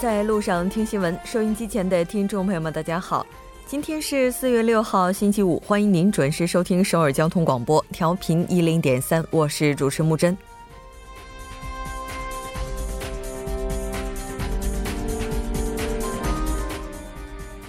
在路上听新闻。收音机前的听众朋友们，大家好，今天是四月六号，星期五，欢迎您准时收听首尔交通广播，调频一零点三，我是主持木真。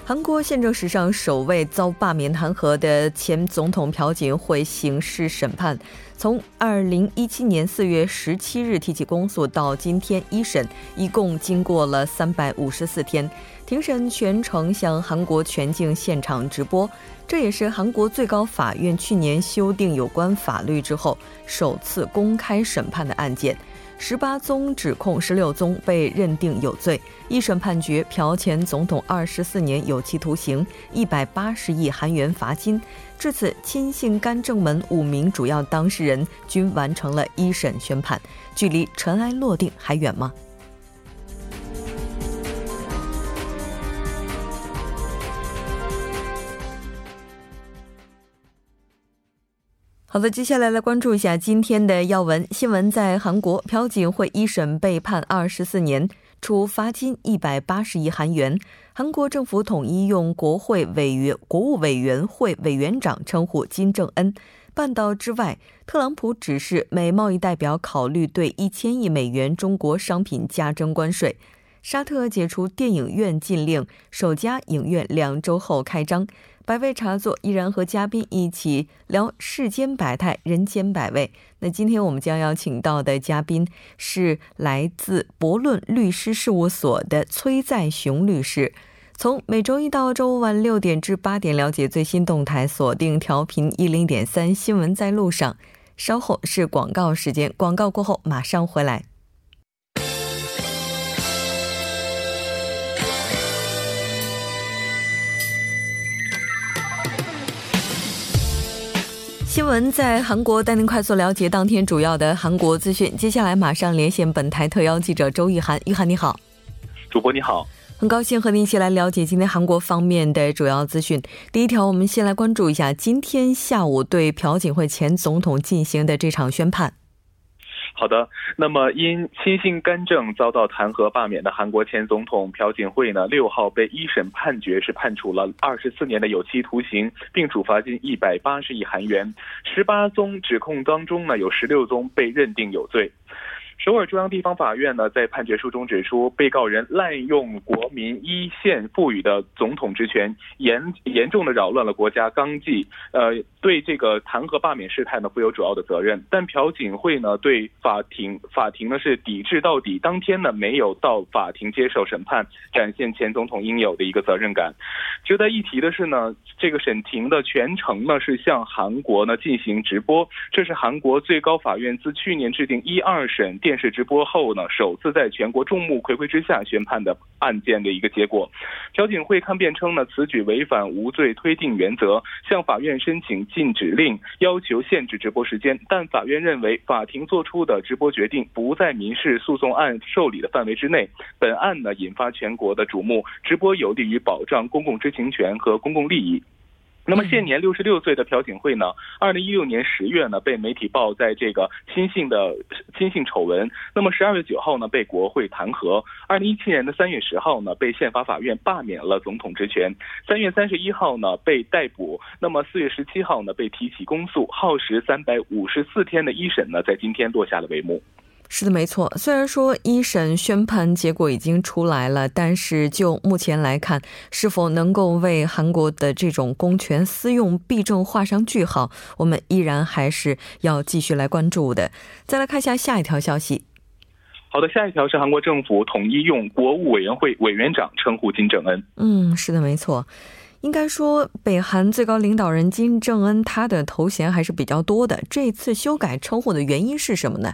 韩国宪政史上首位遭罢免弹劾的前总统朴槿惠刑事审判，从二零一七年四月十七日提起公诉到今天一审，一共经过了三百五十四天。庭审全程向韩国全境现场直播，这也是韩国最高法院去年修订有关法律之后首次公开审判的案件。十八宗指控，十六宗被认定有罪。一审判决朴前总统二十四年有期徒刑，一百八十亿韩元罚金。至此，亲信干政门五名主要当事人均完成了一审宣判。距离尘埃落定还远吗？好的，接下来来关注一下今天的要闻新闻。在韩国，朴槿惠一审被判二十四年，处罚金一百八十亿韩元。韩国政府统一用国会委员、国务委员会委员长称呼金正恩。半岛之外，特朗普指示美贸易代表考虑对一千亿美元中国商品加征关税。沙特解除电影院禁令，首家影院两周后开张。百味茶座依然和嘉宾一起聊世间百态、人间百味。那今天我们将要请到的嘉宾是来自博论律师事务所的崔在雄律师。从每周一到周五晚六点至八点，了解最新动态，锁定调频一零点三新闻在路上。稍后是广告时间，广告过后马上回来。新闻在韩国带您快速了解当天主要的韩国资讯。接下来马上连线本台特邀记者周玉涵，玉涵你好，主播你好，很高兴和您一起来了解今天韩国方面的主要资讯。第一条，我们先来关注一下今天下午对朴槿惠前总统进行的这场宣判。好的，那么因亲信干政遭到弹劾罢免的韩国前总统朴槿惠呢，六号被一审判决是判处了二十四年的有期徒刑，并处罚金一百八十亿韩元。十八宗指控当中呢，有十六宗被认定有罪。首尔中央地方法院呢，在判决书中指出，被告人滥用国民一线赋予的总统职权，严严重的扰乱了国家纲纪，呃，对这个弹劾罢免事态呢负有主要的责任。但朴槿惠呢，对法庭法庭呢是抵制到底，当天呢没有到法庭接受审判，展现前总统应有的一个责任感。值得一提的是呢，这个审庭的全程呢是向韩国呢进行直播，这是韩国最高法院自去年制定一二审。电视直播后呢，首次在全国众目睽睽之下宣判的案件的一个结果。朴槿惠抗辩称呢，此举违反无罪推定原则，向法院申请禁止令，要求限制直播时间。但法院认为，法庭作出的直播决定不在民事诉讼案受理的范围之内。本案呢，引发全国的瞩目，直播有利于保障公共知情权和公共利益。那么现年六十六岁的朴槿惠呢？二零一六年十月呢，被媒体报在这个亲信的亲信丑闻。那么十二月九号呢，被国会弹劾。二零一七年的三月十号呢，被宪法法院罢免了总统职权。三月三十一号呢，被逮捕。那么四月十七号呢，被提起公诉，耗时三百五十四天的一审呢，在今天落下了帷幕。是的，没错。虽然说一审宣判结果已经出来了，但是就目前来看，是否能够为韩国的这种公权私用弊政画上句号，我们依然还是要继续来关注的。再来看一下下一条消息。好的，下一条是韩国政府统一用国务委员会委员长称呼金正恩。嗯，是的，没错。应该说，北韩最高领导人金正恩他的头衔还是比较多的。这次修改称呼的原因是什么呢？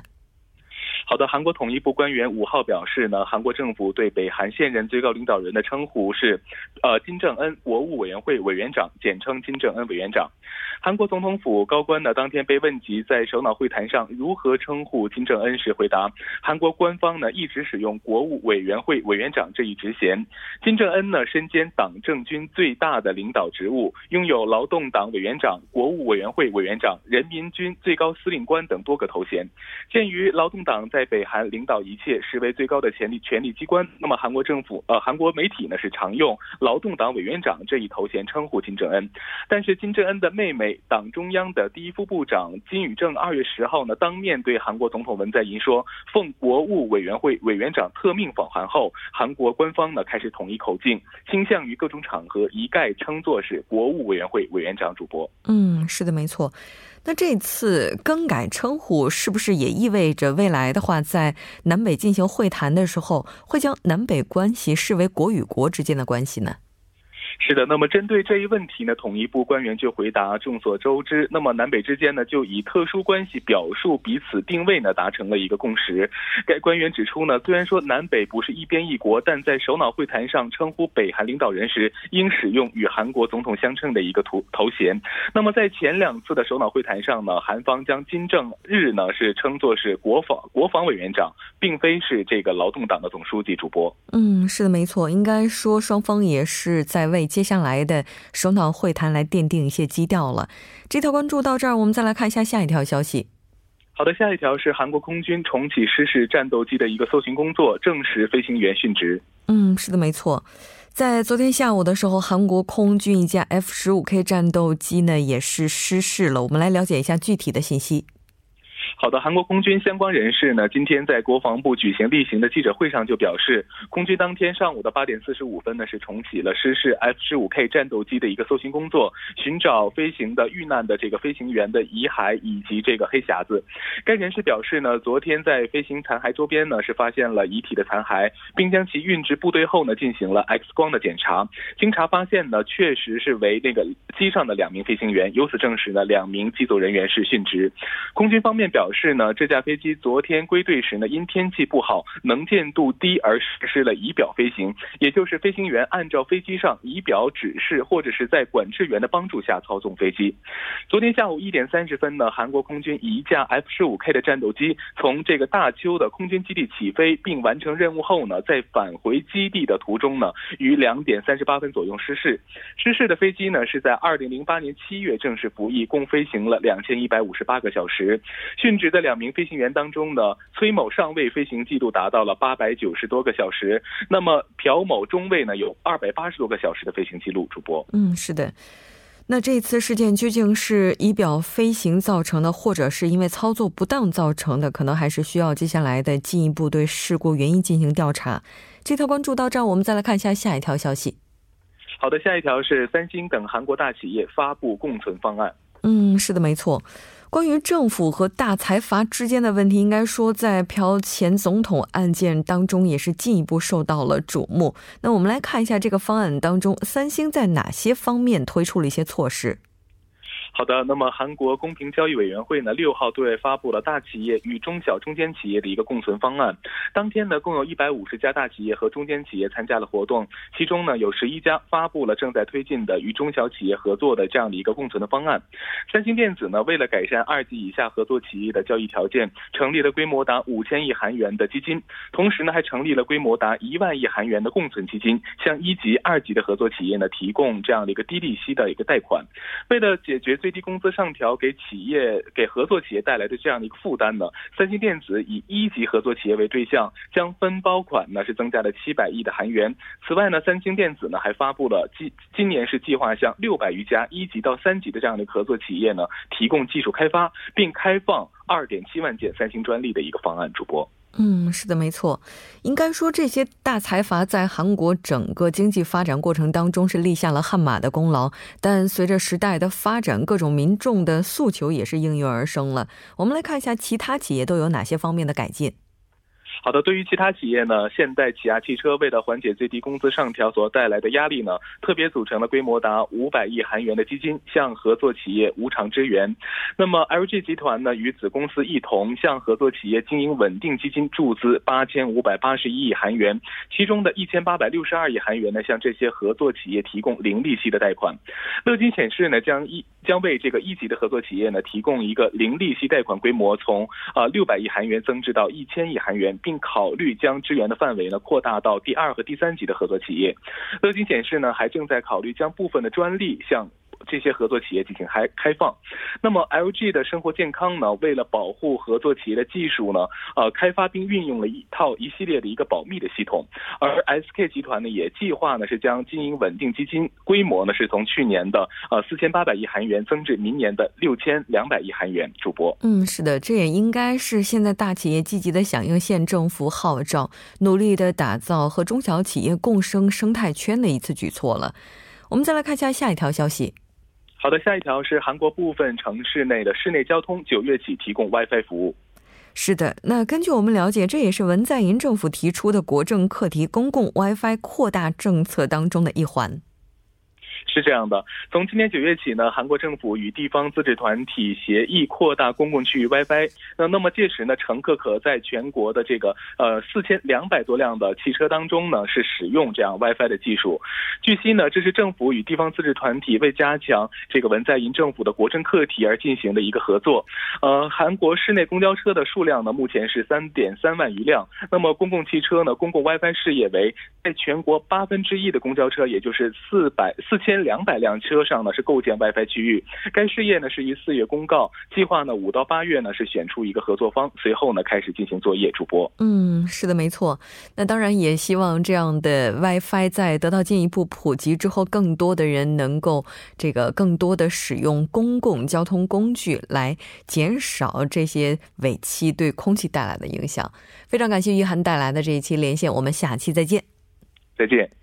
好的，韩国统一部官员五号表示呢，韩国政府对北韩现任最高领导人的称呼是，呃，金正恩国务委员会委员长，简称金正恩委员长。韩国总统府高官呢当天被问及在首脑会谈上如何称呼金正恩时，回答韩国官方呢一直使用国务委员会委员长这一职衔。金正恩呢身兼党政军最大的领导职务，拥有劳动党委员长、国务委员会委员长、人民军最高司令官等多个头衔。鉴于劳动党在北韩领导一切，视为最高的权力权力机关，那么韩国政府呃韩国媒体呢是常用劳动党委员长这一头衔称呼金正恩。但是金正恩的妹妹党中央的第一副部长金宇正二月十号呢当面对韩国总统文在寅说，奉国务委员会委员长特命访韩后，韩国官方呢开始统一口径，倾向于各种场合一概称作是国务委员会委员长。主播，嗯，是的，没错。那这次更改称呼是不是也意味着未来的话，在南北进行会谈的时候，会将南北关系视为国与国之间的关系呢？是的，那么针对这一问题呢，统一部官员就回答：众所周知，那么南北之间呢，就以特殊关系表述彼此定位呢，达成了一个共识。该官员指出呢，虽然说南北不是一边一国，但在首脑会谈上称呼北韩领导人时，应使用与韩国总统相称的一个头头衔。那么在前两次的首脑会谈上呢，韩方将金正日呢是称作是国防国防委员长，并非是这个劳动党的总书记。主播，嗯，是的，没错，应该说双方也是在为。接下来的首脑会谈来奠定一些基调了。这条关注到这儿，我们再来看一下下一条消息。好的，下一条是韩国空军重启失事战斗机的一个搜寻工作，证实飞行员殉职。嗯，是的，没错。在昨天下午的时候，韩国空军一架 F 十五 K 战斗机呢也是失事了。我们来了解一下具体的信息。好的，韩国空军相关人士呢，今天在国防部举行例行的记者会上就表示，空军当天上午的八点四十五分呢，是重启了失事 F 十五 K 战斗机的一个搜寻工作，寻找飞行的遇难的这个飞行员的遗骸以及这个黑匣子。该人士表示呢，昨天在飞行残骸周边呢，是发现了遗体的残骸，并将其运至部队后呢，进行了 X 光的检查。经查发现呢，确实是为那个机上的两名飞行员，由此证实呢，两名机组人员是殉职。空军方面表。表示呢，这架飞机昨天归队时呢，因天气不好，能见度低而实施了仪表飞行，也就是飞行员按照飞机上仪表指示，或者是在管制员的帮助下操纵飞机。昨天下午一点三十分呢，韩国空军一架 F 十五 K 的战斗机从这个大邱的空军基地起飞，并完成任务后呢，在返回基地的途中呢，于两点三十八分左右失事。失事的飞机呢，是在二零零八年七月正式服役，共飞行了两千一百五十八个小时。训殉职的两名飞行员当中呢，崔某上尉飞行记录达到了八百九十多个小时，那么朴某中尉呢有二百八十多个小时的飞行记录。主播，嗯，是的。那这次事件究竟是仪表飞行造成的，或者是因为操作不当造成的？可能还是需要接下来的进一步对事故原因进行调查。这条关注到这儿，我们再来看一下下一条消息。好的，下一条是三星等韩国大企业发布共存方案。嗯，是的，没错。关于政府和大财阀之间的问题，应该说在朴前总统案件当中也是进一步受到了瞩目。那我们来看一下这个方案当中，三星在哪些方面推出了一些措施。好的，那么韩国公平交易委员会呢，六号对外发布了大企业与中小中间企业的一个共存方案。当天呢，共有一百五十家大企业和中间企业参加了活动，其中呢，有十一家发布了正在推进的与中小企业合作的这样的一个共存的方案。三星电子呢，为了改善二级以下合作企业的交易条件，成立了规模达五千亿韩元的基金，同时呢，还成立了规模达一万亿韩元的共存基金，向一级、二级的合作企业呢，提供这样的一个低利息的一个贷款。为了解决最低工资上调给企业、给合作企业带来的这样的一个负担呢，三星电子以一级合作企业为对象，将分包款呢是增加了七百亿的韩元。此外呢，三星电子呢还发布了今今年是计划向六百余家一级到三级的这样的合作企业呢提供技术开发，并开放二点七万件三星专利的一个方案。主播。嗯，是的，没错。应该说，这些大财阀在韩国整个经济发展过程当中是立下了汗马的功劳。但随着时代的发展，各种民众的诉求也是应运而生了。我们来看一下其他企业都有哪些方面的改进。好的，对于其他企业呢，现代起亚汽车为了缓解最低工资上调所带来的压力呢，特别组成了规模达五百亿韩元的基金，向合作企业无偿支援。那么 LG 集团呢，与子公司一同向合作企业经营稳定基金注资八千五百八十一亿韩元，其中的一千八百六十二亿韩元呢，向这些合作企业提供零利息的贷款。乐金显示呢，将一将为这个一级的合作企业呢，提供一个零利息贷款规模从啊六百亿韩元增至到一千亿韩元，并考虑将支援的范围呢扩大到第二和第三级的合作企业。乐金显示呢，还正在考虑将部分的专利向。这些合作企业进行开开放，那么 LG 的生活健康呢？为了保护合作企业的技术呢，呃，开发并运用了一套一系列的一个保密的系统。而 SK 集团呢，也计划呢是将经营稳定基金规模呢是从去年的呃四千八百亿韩元增至明年的六千两百亿韩元。主播，嗯，是的，这也应该是现在大企业积极的响应县政府号召，努力的打造和中小企业共生生态圈的一次举措了。我们再来看一下下一条消息。好的，下一条是韩国部分城市内的室内交通九月起提供 WiFi 服务。是的，那根据我们了解，这也是文在寅政府提出的国政课题——公共 WiFi 扩大政策当中的一环。是这样的，从今年九月起呢，韩国政府与地方自治团体协议扩大公共区域 WiFi。那那么届时呢，乘客可在全国的这个呃四千两百多辆的汽车当中呢，是使用这样 WiFi 的技术。据悉呢，这是政府与地方自治团体为加强这个文在寅政府的国政课题而进行的一个合作。呃，韩国市内公交车的数量呢，目前是三点三万余辆。那么公共汽车呢，公共 WiFi 事业为在全国八分之一的公交车，也就是四百四千。两百辆车上呢是构建 WiFi 区域，该事业呢是于四月公告，计划呢五到八月呢是选出一个合作方，随后呢开始进行作业。主播，嗯，是的，没错。那当然也希望这样的 WiFi 在得到进一步普及之后，更多的人能够这个更多的使用公共交通工具来减少这些尾气对空气带来的影响。非常感谢于涵带来的这一期连线，我们下期再见。再见。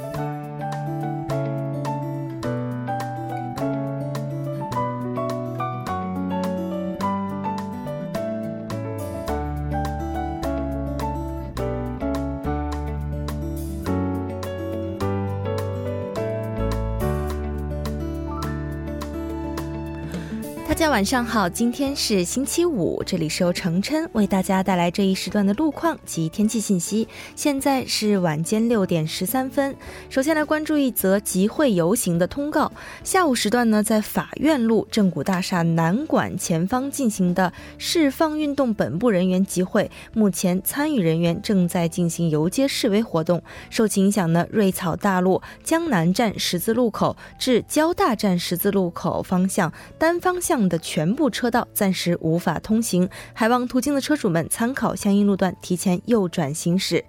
大家晚上好，今天是星期五，这里是由程琛为大家带来这一时段的路况及天气信息。现在是晚间六点十三分，首先来关注一则集会游行的通告。下午时段呢，在法院路正骨大厦南馆前方进行的释放运动本部人员集会，目前参与人员正在进行游街示威活动。受其影响呢，瑞草大路江南站十字路口至交大站十字路口方向单方向。的全部车道暂时无法通行，还望途经的车主们参考相应路段提前右转行驶。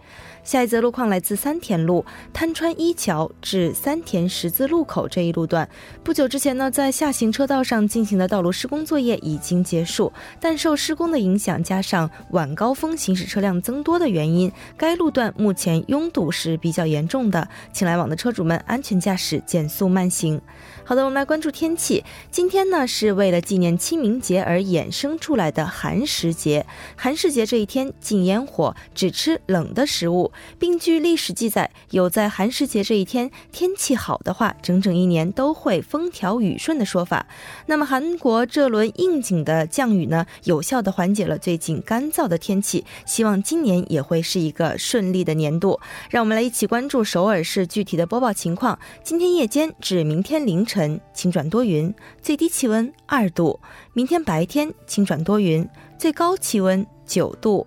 下一则路况来自三田路滩川一桥至三田十字路口这一路段。不久之前呢，在下行车道上进行的道路施工作业已经结束，但受施工的影响，加上晚高峰行驶车辆增多的原因，该路段目前拥堵是比较严重的，请来往的车主们安全驾驶，减速慢行。好的，我们来关注天气。今天呢，是为了纪念清明节而衍生出来的寒食节。寒食节这一天禁烟火，只吃冷的食物。并据历史记载，有在寒食节这一天天气好的话，整整一年都会风调雨顺的说法。那么韩国这轮应景的降雨呢，有效的缓解了最近干燥的天气，希望今年也会是一个顺利的年度。让我们来一起关注首尔市具体的播报情况。今天夜间至明天凌晨晴转多云，最低气温二度；明天白天晴转多云，最高气温九度。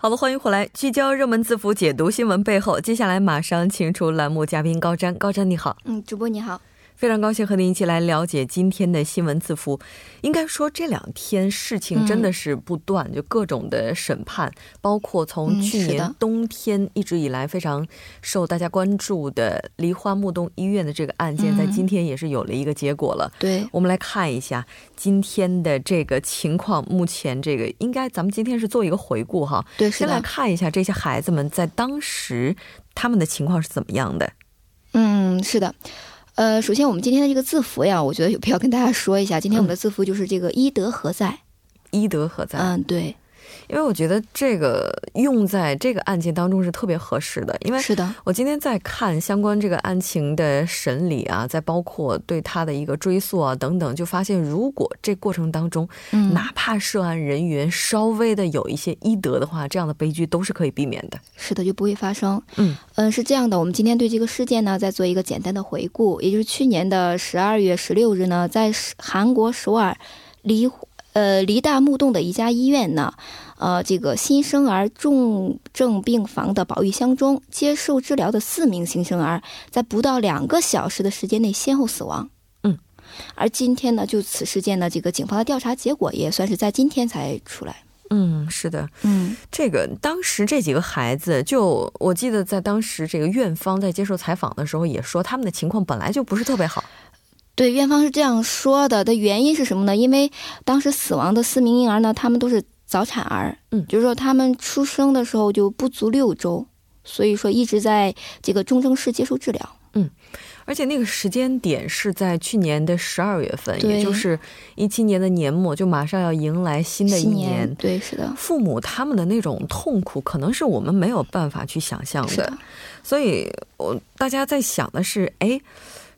好的，欢迎回来，聚焦热门字符，解读新闻背后。接下来马上请出栏目嘉宾高瞻，高瞻你好，嗯，主播你好。非常高兴和您一起来了解今天的新闻字符。应该说这两天事情真的是不断，就各种的审判，包括从去年冬天一直以来非常受大家关注的梨花木洞医院的这个案件，在今天也是有了一个结果了。对，我们来看一下今天的这个情况。目前这个应该咱们今天是做一个回顾哈。对，先来看一下这些孩子们在当时他们的情况是怎么样的。嗯，是的。呃，首先我们今天的这个字符呀，我觉得有必要跟大家说一下。今天我们的字符就是这个“医德何在”，医德何在？嗯，对。因为我觉得这个用在这个案件当中是特别合适的，因为是的，我今天在看相关这个案情的审理啊，在包括对他的一个追溯啊等等，就发现如果这过程当中，哪怕涉案人员稍微的有一些医德的话，这样的悲剧都是可以避免的。是的，就不会发生。嗯。嗯，是这样的，我们今天对这个事件呢，再做一个简单的回顾，也就是去年的十二月十六日呢，在韩国首尔梨呃梨大木洞的一家医院呢。呃，这个新生儿重症病房的保育箱中，接受治疗的四名新生儿，在不到两个小时的时间内先后死亡。嗯，而今天呢，就此事件呢，这个警方的调查结果也算是在今天才出来。嗯，是的，嗯，这个当时这几个孩子，就我记得在当时这个院方在接受采访的时候也说，他们的情况本来就不是特别好。对，院方是这样说的。的原因是什么呢？因为当时死亡的四名婴儿呢，他们都是。早产儿，嗯，就是说他们出生的时候就不足六周，所以说一直在这个重症室接受治疗，嗯，而且那个时间点是在去年的十二月份，也就是一七年的年末，就马上要迎来新的一年，对，是的，父母他们的那种痛苦，可能是我们没有办法去想象的，所以我大家在想的是，哎，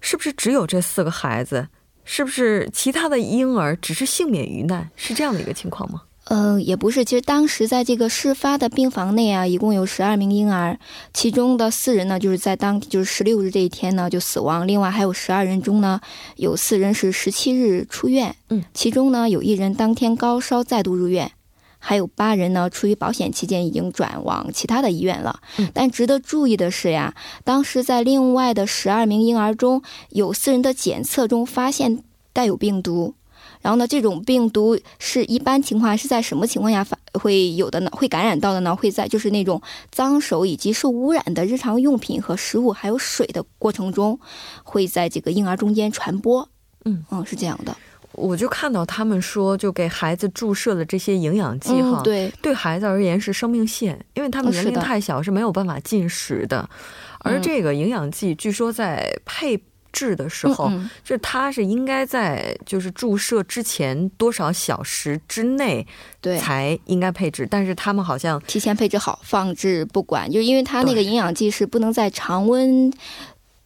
是不是只有这四个孩子？是不是其他的婴儿只是幸免于难？是这样的一个情况吗？嗯，也不是。其实当时在这个事发的病房内啊，一共有十二名婴儿，其中的四人呢，就是在当就是十六日这一天呢就死亡。另外还有十二人中呢，有四人是十七日出院，嗯，其中呢有一人当天高烧再度入院，还有八人呢出于保险期间已经转往其他的医院了。但值得注意的是呀，当时在另外的十二名婴儿中有四人的检测中发现带有病毒。然后呢，这种病毒是一般情况是在什么情况下发会有的呢？会感染到的呢？会在就是那种脏手以及受污染的日常用品和食物还有水的过程中，会在这个婴儿中间传播。嗯嗯，是这样的。我就看到他们说，就给孩子注射的这些营养剂哈，对，对孩子而言是生命线，因为他们年龄太小是没有办法进食的，而这个营养剂据说在配。制的时候，就是它是应该在就是注射之前多少小时之内，对，才应该配置。但是他们好像提前配置好，放置不管，就因为它那个营养剂是不能在常温。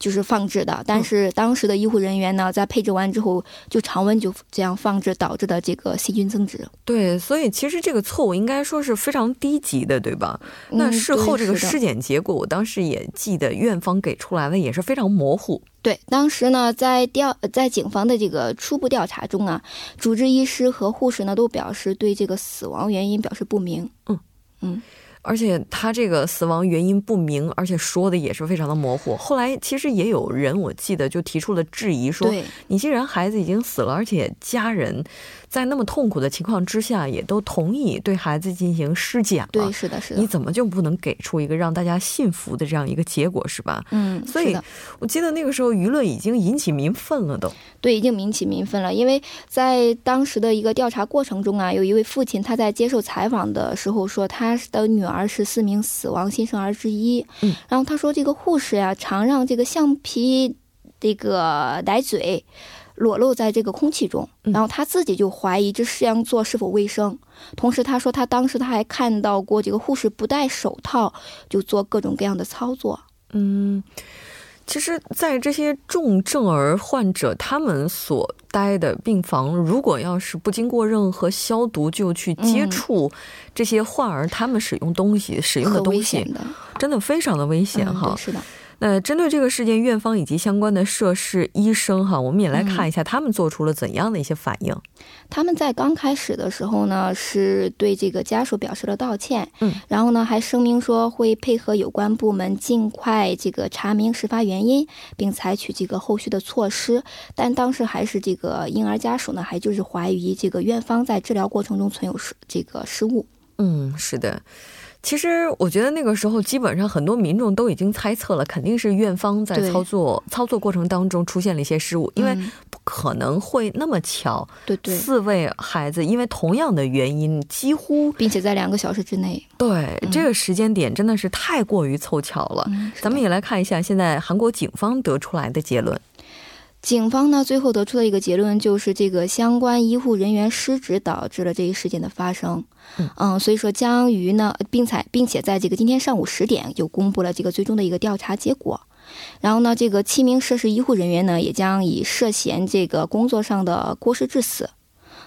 就是放置的，但是当时的医护人员呢，在配置完之后就常温就这样放置，导致的这个细菌增殖。对，所以其实这个错误应该说是非常低级的，对吧？那事后这个尸检结果，我当时也记得院方给出来的也是非常模糊。对，当时呢，在调在警方的这个初步调查中啊，主治医师和护士呢都表示对这个死亡原因表示不明。嗯嗯。而且他这个死亡原因不明，而且说的也是非常的模糊。后来其实也有人，我记得就提出了质疑，说你既然孩子已经死了，而且家人。在那么痛苦的情况之下，也都同意对孩子进行尸检了。对，是的，是的。你怎么就不能给出一个让大家信服的这样一个结果，是吧？嗯，所以我记得那个时候舆论已经引起民愤了，都。对，已经引起民愤了，因为在当时的一个调查过程中啊，有一位父亲他在接受采访的时候说，他的女儿是四名死亡新生儿之一。嗯，然后他说这个护士呀，常让这个橡皮这个奶嘴。裸露在这个空气中，然后他自己就怀疑这这样做是否卫生。同时，他说他当时他还看到过这个护士不戴手套就做各种各样的操作。嗯，其实，在这些重症儿患者他们所待的病房，如果要是不经过任何消毒就去接触这些患儿他们使用东西使用的东西，真的非常的危险哈。是的。那针对这个事件，院方以及相关的涉事医生哈，我们也来看一下他们做出了怎样的一些反应。他们在刚开始的时候呢，是对这个家属表示了道歉，嗯，然后呢还声明说会配合有关部门尽快这个查明事发原因，并采取这个后续的措施。但当时还是这个婴儿家属呢，还就是怀疑这个院方在治疗过程中存有失这个失误。嗯，是的。其实我觉得那个时候，基本上很多民众都已经猜测了，肯定是院方在操作操作过程当中出现了一些失误，因为不可能会那么巧。对对，四位孩子因为同样的原因，几乎并且在两个小时之内，对这个时间点真的是太过于凑巧了。咱们也来看一下现在韩国警方得出来的结论。警方呢，最后得出的一个结论就是，这个相关医护人员失职导致了这一事件的发生。嗯，所以说将于呢，并且并且在这个今天上午十点就公布了这个最终的一个调查结果。然后呢，这个七名涉事医护人员呢，也将以涉嫌这个工作上的过失致死。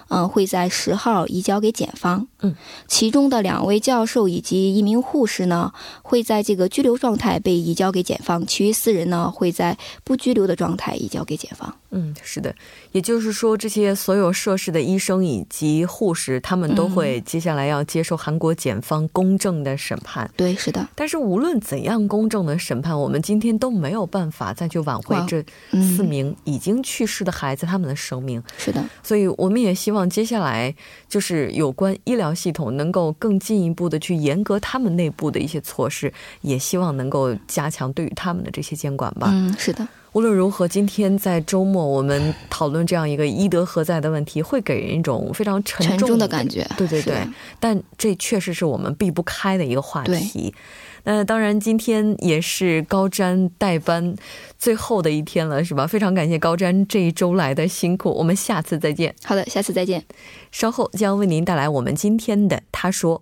嗯，会在十号移交给检方。嗯，其中的两位教授以及一名护士呢，会在这个拘留状态被移交给检方，其余四人呢，会在不拘留的状态移交给检方。嗯，是的，也就是说，这些所有涉事的医生以及护士，他们都会接下来要接受韩国检方公正的审判。对，是的。但是无论怎样公正的审判，我们今天都没有办法再去挽回这四名已经去世的孩子他们的生命。是的。所以我们也希望接下来就是有关医疗系统能够更进一步的去严格他们内部的一些措施，也希望能够加强对于他们的这些监管吧。嗯，是的。无论如何，今天在周末我们讨论这样一个医德何在的问题，会给人一种非常沉重的感觉。对对对，但这确实是我们避不开的一个话题。那当然，今天也是高瞻代班最后的一天了，是吧？非常感谢高瞻这一周来的辛苦，我们下次再见。好的，下次再见。稍后将为您带来我们今天的他说。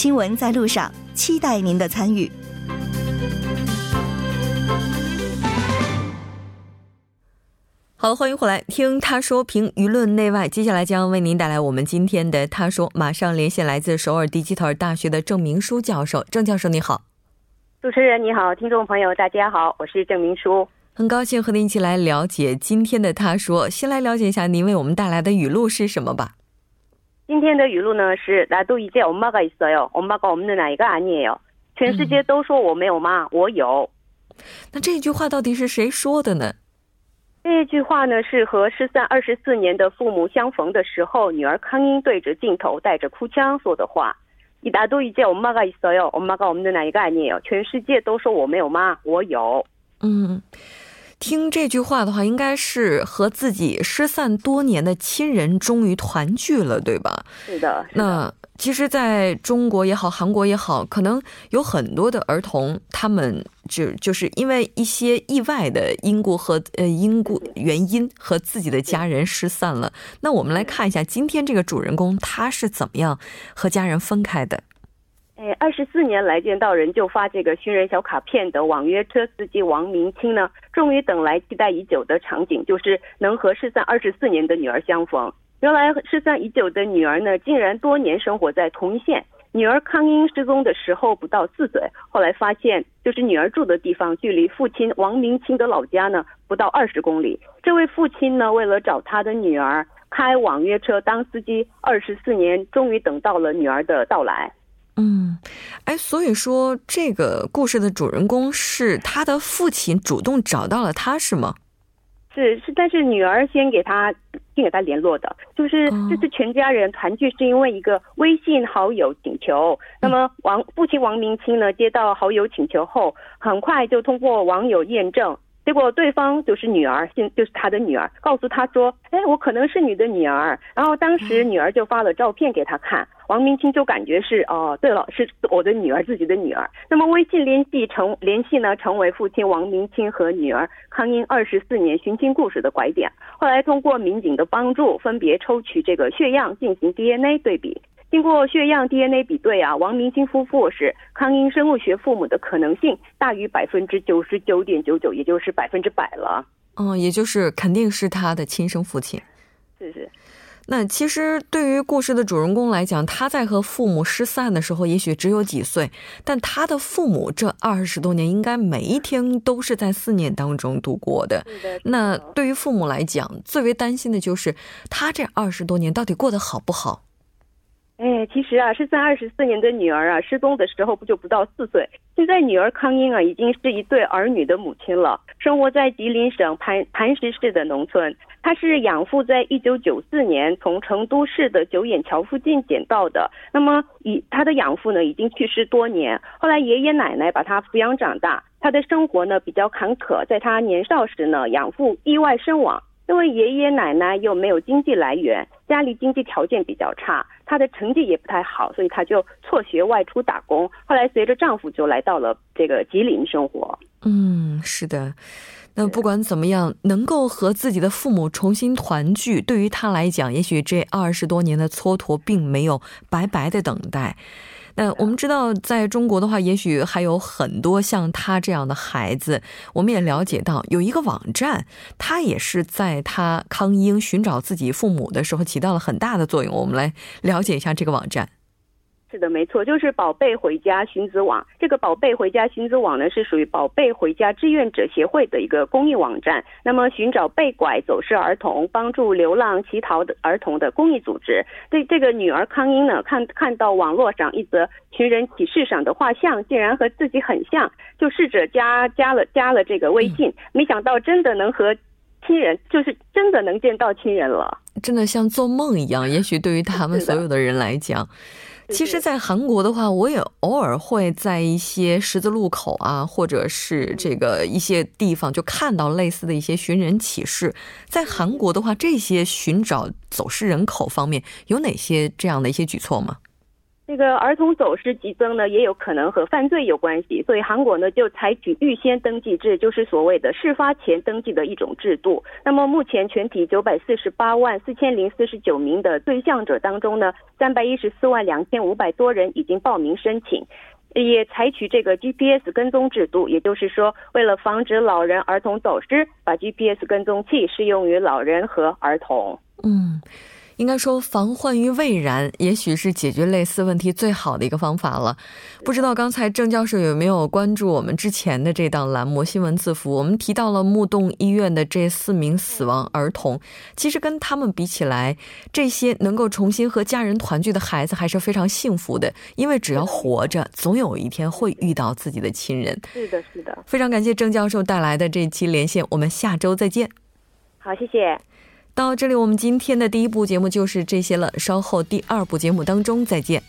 新闻在路上，期待您的参与。好，欢迎回来听他说评舆论内外。接下来将为您带来我们今天的他说。马上连线来自首尔迪吉特尔大学的郑明书教授。郑教授，你好。主持人你好，听众朋友大家好，我是郑明书，很高兴和您一起来了解今天的他说。先来了解一下您为我们带来的语录是什么吧。今天的语录呢是나도이제엄마가있어요엄마가없는아이가아니에요全世界都说我没有妈，我有。那这句话到底是谁说的呢？这句话呢是和失散二十四年的父母相逢的时候，女儿康英对着镜头带着哭腔说的话。이나도이제엄마가있어요엄마가없는아이가아니에요全世界都说我没有妈，我有。嗯。 听这句话的话，应该是和自己失散多年的亲人终于团聚了，对吧？是的。那其实，在中国也好，韩国也好，可能有很多的儿童，他们就就是因为一些意外的因故和呃因故原因和自己的家人失散了。那我们来看一下今天这个主人公他是怎么样和家人分开的。哎，二十四年来见到人就发这个寻人小卡片的网约车司机王明清呢，终于等来期待已久的场景，就是能和失散二十四年的女儿相逢。原来失散已久的女儿呢，竟然多年生活在同一县。女儿康英失踪的时候不到四岁，后来发现就是女儿住的地方距离父亲王明清的老家呢不到二十公里。这位父亲呢，为了找他的女儿，开网约车当司机二十四年，终于等到了女儿的到来。嗯，哎，所以说这个故事的主人公是他的父亲主动找到了他，是吗？是是，但是女儿先给他先给他联络的，就是这次全家人团聚是因为一个微信好友请求。那么王父亲王明清呢，接到好友请求后，很快就通过网友验证。结果对方就是女儿，现就是他的女儿，告诉他说：“哎，我可能是你的女儿。”然后当时女儿就发了照片给他看，王明清就感觉是哦，对了，是我的女儿，自己的女儿。那么微信联系成联系呢，成为父亲王明清和女儿康英二十四年寻亲故事的拐点。后来通过民警的帮助，分别抽取这个血样进行 DNA 对比。经过血样 DNA 比对啊，王明清夫妇是康英生物学父母的可能性大于百分之九十九点九九，也就是百分之百了。嗯，也就是肯定是他的亲生父亲。是是。那其实对于故事的主人公来讲，他在和父母失散的时候，也许只有几岁，但他的父母这二十多年，应该每一天都是在思念当中度过的。那对于父母来讲，最为担心的就是他这二十多年到底过得好不好。哎，其实啊，失散二十四年的女儿啊，失踪的时候不就不到四岁。现在女儿康英啊，已经是一对儿女的母亲了，生活在吉林省磐磐石市的农村。她是养父在一九九四年从成都市的九眼桥附近捡到的。那么，以她的养父呢，已经去世多年，后来爷爷奶奶把她抚养长大。她的生活呢比较坎坷，在她年少时呢，养父意外身亡。因为爷爷奶奶又没有经济来源，家里经济条件比较差，她的成绩也不太好，所以她就辍学外出打工。后来随着丈夫就来到了这个吉林生活。嗯，是的。那不管怎么样，能够和自己的父母重新团聚，对于她来讲，也许这二十多年的蹉跎并没有白白的等待。嗯我们知道，在中国的话，也许还有很多像他这样的孩子。我们也了解到，有一个网站，他也是在他康英寻找自己父母的时候起到了很大的作用。我们来了解一下这个网站。是的，没错，就是宝贝回家寻子网。这个宝贝回家寻子网呢，是属于宝贝回家志愿者协会的一个公益网站。那么，寻找被拐走失儿童，帮助流浪乞讨的儿童的公益组织。对这个女儿康英呢，看看到网络上一则寻人启事上的画像，竟然和自己很像，就试着加加了加了这个微信。没想到真的能和亲人，就是真的能见到亲人了，真的像做梦一样。也许对于他们所有的人来讲。其实，在韩国的话，我也偶尔会在一些十字路口啊，或者是这个一些地方，就看到类似的一些寻人启事。在韩国的话，这些寻找走失人口方面有哪些这样的一些举措吗？这个儿童走失激增呢，也有可能和犯罪有关系，所以韩国呢就采取预先登记制，就是所谓的事发前登记的一种制度。那么目前全体九百四十八万四千零四十九名的对象者当中呢，三百一十四万两千五百多人已经报名申请，也采取这个 GPS 跟踪制度，也就是说，为了防止老人儿童走失，把 GPS 跟踪器适用于老人和儿童。嗯。应该说，防患于未然，也许是解决类似问题最好的一个方法了。不知道刚才郑教授有没有关注我们之前的这档栏目《新闻字符》？我们提到了木洞医院的这四名死亡儿童，其实跟他们比起来，这些能够重新和家人团聚的孩子还是非常幸福的，因为只要活着，总有一天会遇到自己的亲人。是的，是的。非常感谢郑教授带来的这期连线，我们下周再见。好，谢谢。到这里，我们今天的第一部节目就是这些了。稍后第二部节目当中再见。